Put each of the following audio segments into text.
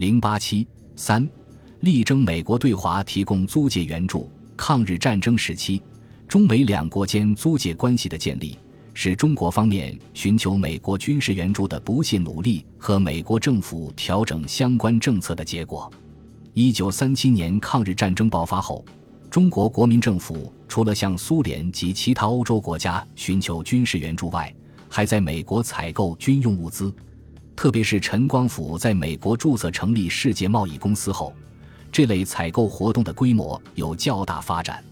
零八七三，力争美国对华提供租借援助。抗日战争时期，中美两国间租借关系的建立，是中国方面寻求美国军事援助的不懈努力和美国政府调整相关政策的结果。一九三七年抗日战争爆发后，中国国民政府除了向苏联及其他欧洲国家寻求军事援助外，还在美国采购军用物资。特别是陈光甫在美国注册成立世界贸易公司后。这类采购活动的规模有较大发展，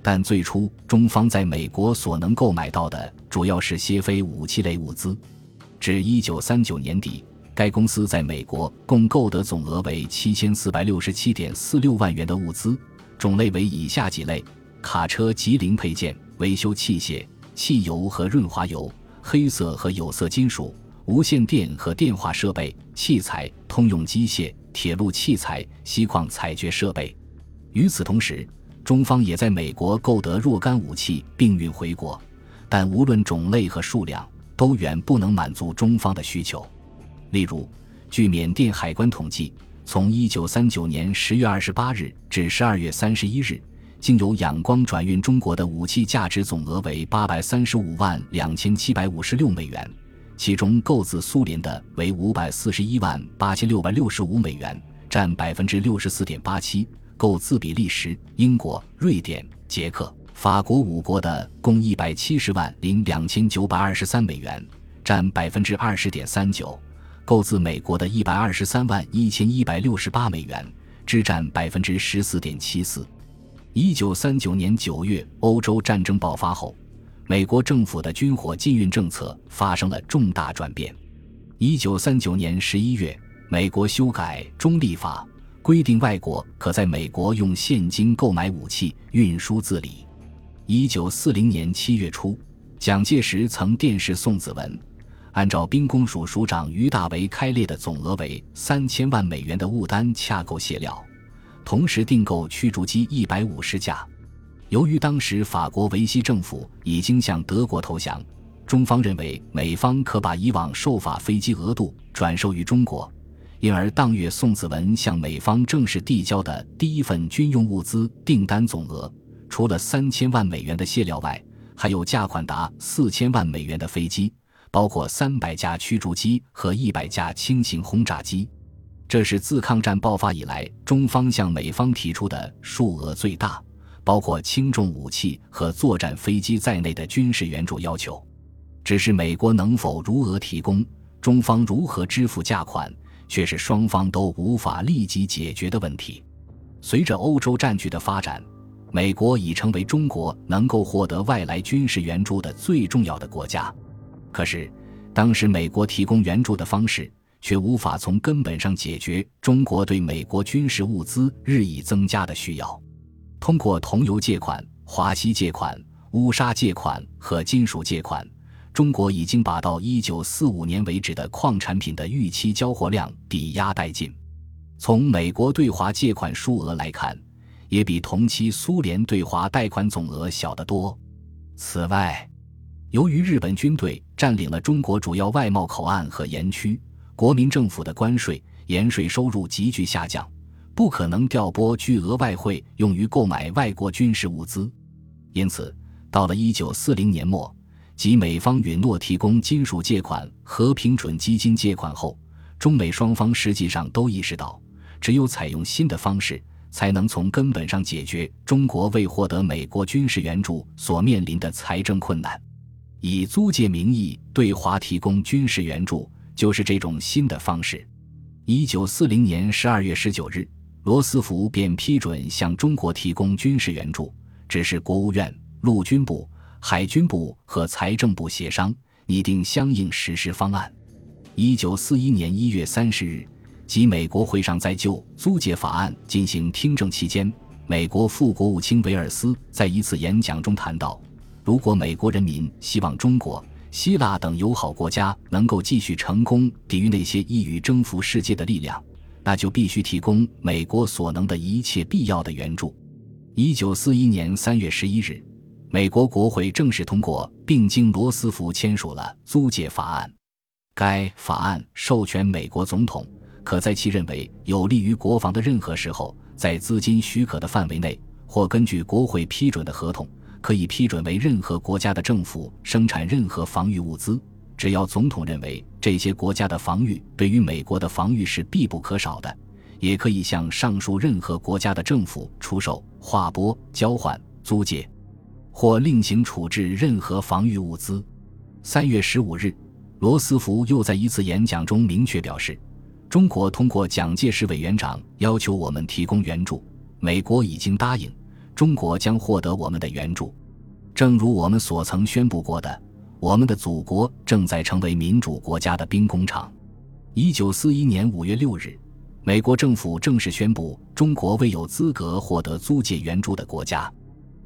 但最初中方在美国所能购买到的主要是些非武器类物资。至一九三九年底，该公司在美国共购得总额为七千四百六十七点四六万元的物资，种类为以下几类：卡车及零配件、维修器械、汽油和润滑油、黑色和有色金属、无线电和电话设备、器材、通用机械。铁路器材、锡矿采掘设备。与此同时，中方也在美国购得若干武器并运回国，但无论种类和数量，都远不能满足中方的需求。例如，据缅甸海关统计，从1939年10月28日至12月31日，经由仰光转运中国的武器价值总额为835万2756美元。其中购自苏联的为五百四十一万八千六百六十五美元，占百分之六十四点八七；购自比利时、英国、瑞典、捷克、法国五国的共一百七十万零两千九百二十三美元，占百分之二十点三九；购自美国的一百二十三万一千一百六十八美元，只占百分之十四点七四。一九三九年九月，欧洲战争爆发后。美国政府的军火禁运政策发生了重大转变。一九三九年十一月，美国修改《中立法》，规定外国可在美国用现金购买武器，运输自理。一九四零年七月初，蒋介石曾电示宋子文，按照兵工署署长于大为开列的总额为三千万美元的物单洽购卸料，同时订购驱逐机一百五十架。由于当时法国维希政府已经向德国投降，中方认为美方可把以往售法飞机额度转售于中国，因而当月宋子文向美方正式递交的第一份军用物资订单总额，除了三千万美元的卸料外，还有价款达四千万美元的飞机，包括三百架驱逐机和一百架轻型轰炸机。这是自抗战爆发以来中方向美方提出的数额最大。包括轻重武器和作战飞机在内的军事援助要求，只是美国能否如额提供，中方如何支付价款，却是双方都无法立即解决的问题。随着欧洲战局的发展，美国已成为中国能够获得外来军事援助的最重要的国家。可是，当时美国提供援助的方式却无法从根本上解决中国对美国军事物资日益增加的需要。通过铜油借款、华西借款、乌沙借款和金属借款，中国已经把到一九四五年为止的矿产品的预期交货量抵押殆尽。从美国对华借款数额来看，也比同期苏联对华贷款总额小得多。此外，由于日本军队占领了中国主要外贸口岸和盐区，国民政府的关税、盐税收入急剧下降。不可能调拨巨额外汇用于购买外国军事物资，因此，到了一九四零年末，即美方允诺提供金属借款和平准基金借款后，中美双方实际上都意识到，只有采用新的方式，才能从根本上解决中国为获得美国军事援助所面临的财政困难。以租借名义对华提供军事援助，就是这种新的方式。一九四零年十二月十九日。罗斯福便批准向中国提供军事援助，只是国务院、陆军部、海军部和财政部协商拟定相应实施方案。一九四一年一月三十日，即美国会上在就租借法案进行听证期间，美国副国务卿维尔斯在一次演讲中谈到：如果美国人民希望中国、希腊等友好国家能够继续成功抵御那些意欲征服世界的力量。那就必须提供美国所能的一切必要的援助。一九四一年三月十一日，美国国会正式通过并经罗斯福签署了租借法案。该法案授权美国总统可在其认为有利于国防的任何时候，在资金许可的范围内，或根据国会批准的合同，可以批准为任何国家的政府生产任何防御物资，只要总统认为这些国家的防御对于美国的防御是必不可少的，也可以向上述任何国家的政府出售、划拨、交换、租借，或另行处置任何防御物资。三月十五日，罗斯福又在一次演讲中明确表示。中国通过蒋介石委员长要求我们提供援助，美国已经答应，中国将获得我们的援助。正如我们所曾宣布过的，我们的祖国正在成为民主国家的兵工厂。一九四一年五月六日，美国政府正式宣布中国未有资格获得租借援助的国家。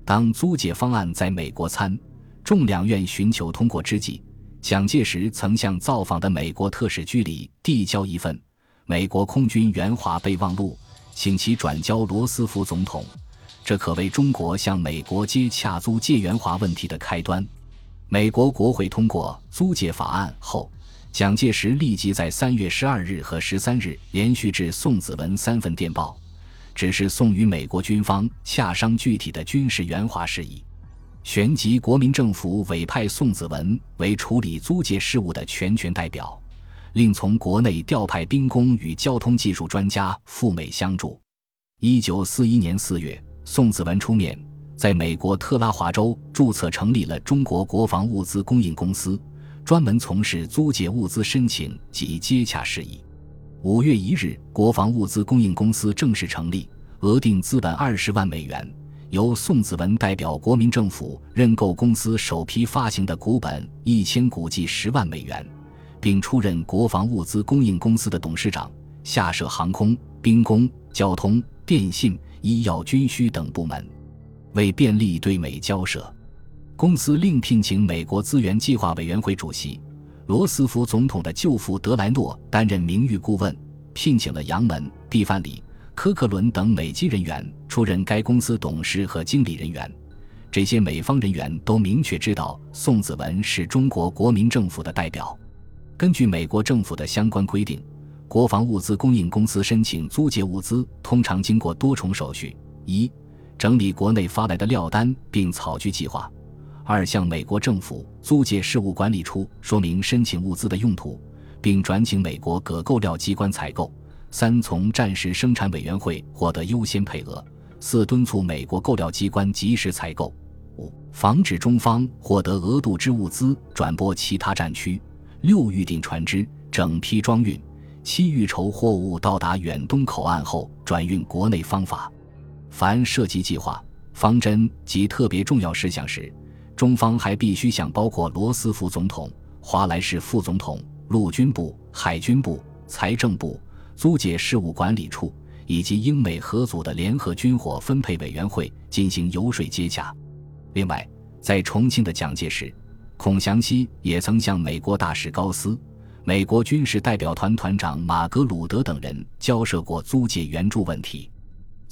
当租借方案在美国参众两院寻求通过之际，蒋介石曾向造访的美国特使居里递交一份。美国空军援华备忘录，请其转交罗斯福总统，这可为中国向美国接洽租借援华问题的开端。美国国会通过租借法案后，蒋介石立即在三月十二日和十三日连续致宋子文三份电报，只是送与美国军方洽商具体的军事援华事宜。旋即，国民政府委派宋子文为处理租借事务的全权代表。另从国内调派兵工与交通技术专家赴美相助。一九四一年四月，宋子文出面，在美国特拉华州注册成立了中国国防物资供应公司，专门从事租借物资申请及接洽事宜。五月一日，国防物资供应公司正式成立，额定资本二十万美元，由宋子文代表国民政府认购公司首批发行的股本一千股计十万美元。并出任国防物资供应公司的董事长，下设航空、兵工、交通、电信、医药、军需等部门，为便利对美交涉，公司另聘请美国资源计划委员会主席罗斯福总统的舅父德莱诺担任名誉顾问，聘请了杨门、毕范里、科克伦等美籍人员出任该公司董事和经理人员。这些美方人员都明确知道宋子文是中国国民政府的代表。根据美国政府的相关规定，国防物资供应公司申请租借物资，通常经过多重手续：一、整理国内发来的料单并草具计划；二、向美国政府租借事务管理处说明申请物资的用途，并转请美国各购料机关采购；三、从战时生产委员会获得优先配额；四、敦促美国购料机关及时采购；五、防止中方获得额度之物资转拨其他战区。六预定船只整批装运，七预筹货物到达远东口岸后转运国内方法。凡涉及计划、方针及特别重要事项时，中方还必须向包括罗斯福总统、华莱士副总统、陆军部、海军部、财政部、租借事务管理处以及英美合组的联合军火分配委员会进行游说接洽。另外，在重庆的蒋介石。孔祥熙也曾向美国大使高斯、美国军事代表团团长马格鲁德等人交涉过租借援助问题。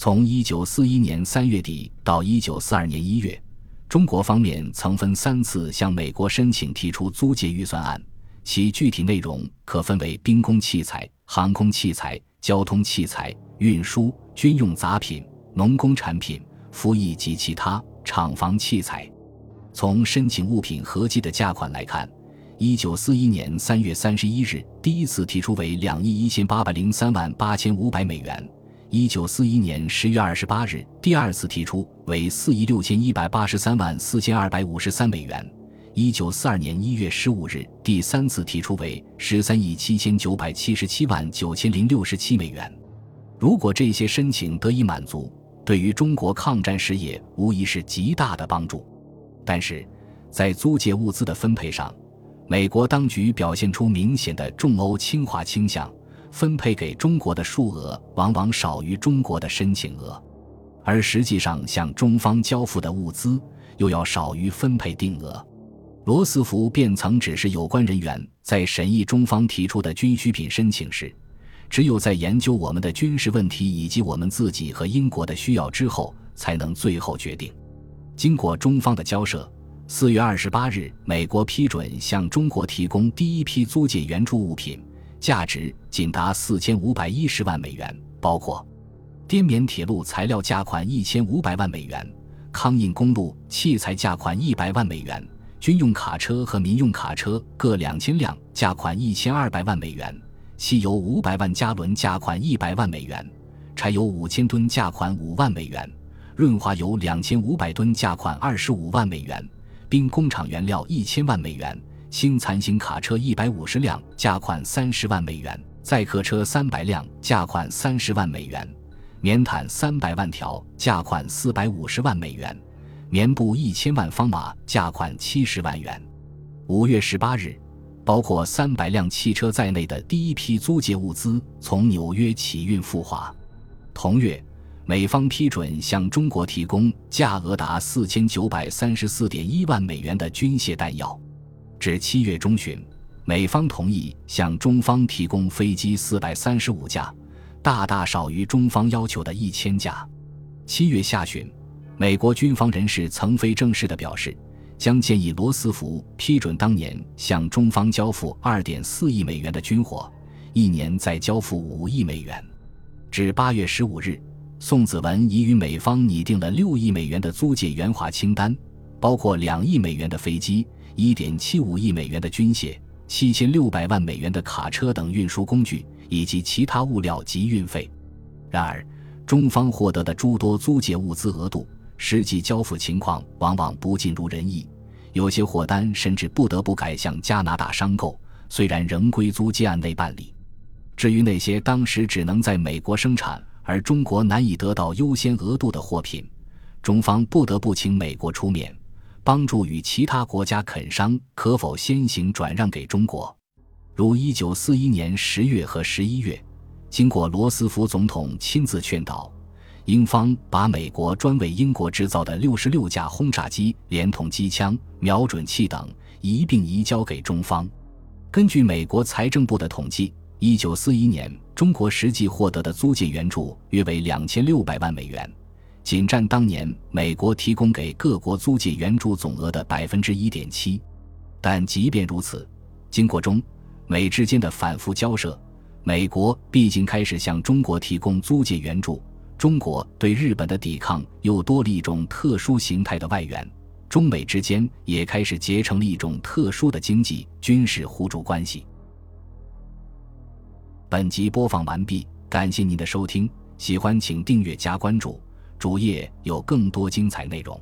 从1941年3月底到1942年1月，中国方面曾分三次向美国申请提出租借预算案，其具体内容可分为兵工器材、航空器材、交通器材、运输、军用杂品、农工产品、服役及其他厂房器材。从申请物品合计的价款来看，一九四一年三月三十一日第一次提出为两亿一千八百零三万八千五百美元；一九四一年十月二十八日第二次提出为四亿六千一百八十三万四千二百五十三美元；一九四二年一月十五日第三次提出为十三亿七千九百七十七万九千零六十七美元。如果这些申请得以满足，对于中国抗战事业无疑是极大的帮助。但是，在租借物资的分配上，美国当局表现出明显的重欧轻华倾向，分配给中国的数额往往少于中国的申请额，而实际上向中方交付的物资又要少于分配定额。罗斯福便曾指示有关人员，在审议中方提出的军需品申请时，只有在研究我们的军事问题以及我们自己和英国的需要之后，才能最后决定。经过中方的交涉，四月二十八日，美国批准向中国提供第一批租借援助物品，价值仅达四千五百一十万美元，包括滇缅铁路材料价款一千五百万美元，康印公路器材价款一百万美元，军用卡车和民用卡车各两千辆，价款一千二百万美元，汽油五百万加仑，价款一百万美元，柴油五千吨，价款五万美元，润滑油两千五百吨，价款二十五万美元，冰工厂原料一千万美元。新残型卡车一百五十辆，价款三十万美元；载客车三百辆，价款三十万美元；棉毯三百万条，价款四百五十万美元；棉布一千万方码，价款七十万元。五月十八日，包括三百辆汽车在内的第一批租借物资从纽约起运赴华。同月，美方批准向中国提供价额达四千九百三十四点一万美元的军械弹药。至七月中旬，美方同意向中方提供飞机四百三十五架，大大少于中方要求的一千架。七月下旬，美国军方人士曾非正式的表示，将建议罗斯福批准当年向中方交付二点四亿美元的军火，一年再交付五亿美元。至八月十五日，宋子文已与美方拟定了六亿美元的租借援华清单，包括两亿美元的飞机。一点七五亿美元的军械、七千六百万美元的卡车等运输工具，以及其他物料及运费。然而，中方获得的诸多租借物资额度，实际交付情况往往不尽如人意，有些货单甚至不得不改向加拿大商购，虽然仍归租借案内办理。至于那些当时只能在美国生产而中国难以得到优先额度的货品，中方不得不请美国出面。帮助与其他国家垦商可否先行转让给中国，如一九四一年十月和十一月，经过罗斯福总统亲自劝导，英方把美国专为英国制造的六十六架轰炸机，连同机枪、瞄准器等一并移交给中方。根据美国财政部的统计，一九四一年中国实际获得的租借援助约为两千六百万美元。仅占当年美国提供给各国租借援助总额的百分之一点七，但即便如此，经过中美之间的反复交涉，美国毕竟开始向中国提供租借援助。中国对日本的抵抗又多了一种特殊形态的外援，中美之间也开始结成了一种特殊的经济军事互助关系。本集播放完毕，感谢您的收听，喜欢请订阅加关注。主页有更多精彩内容。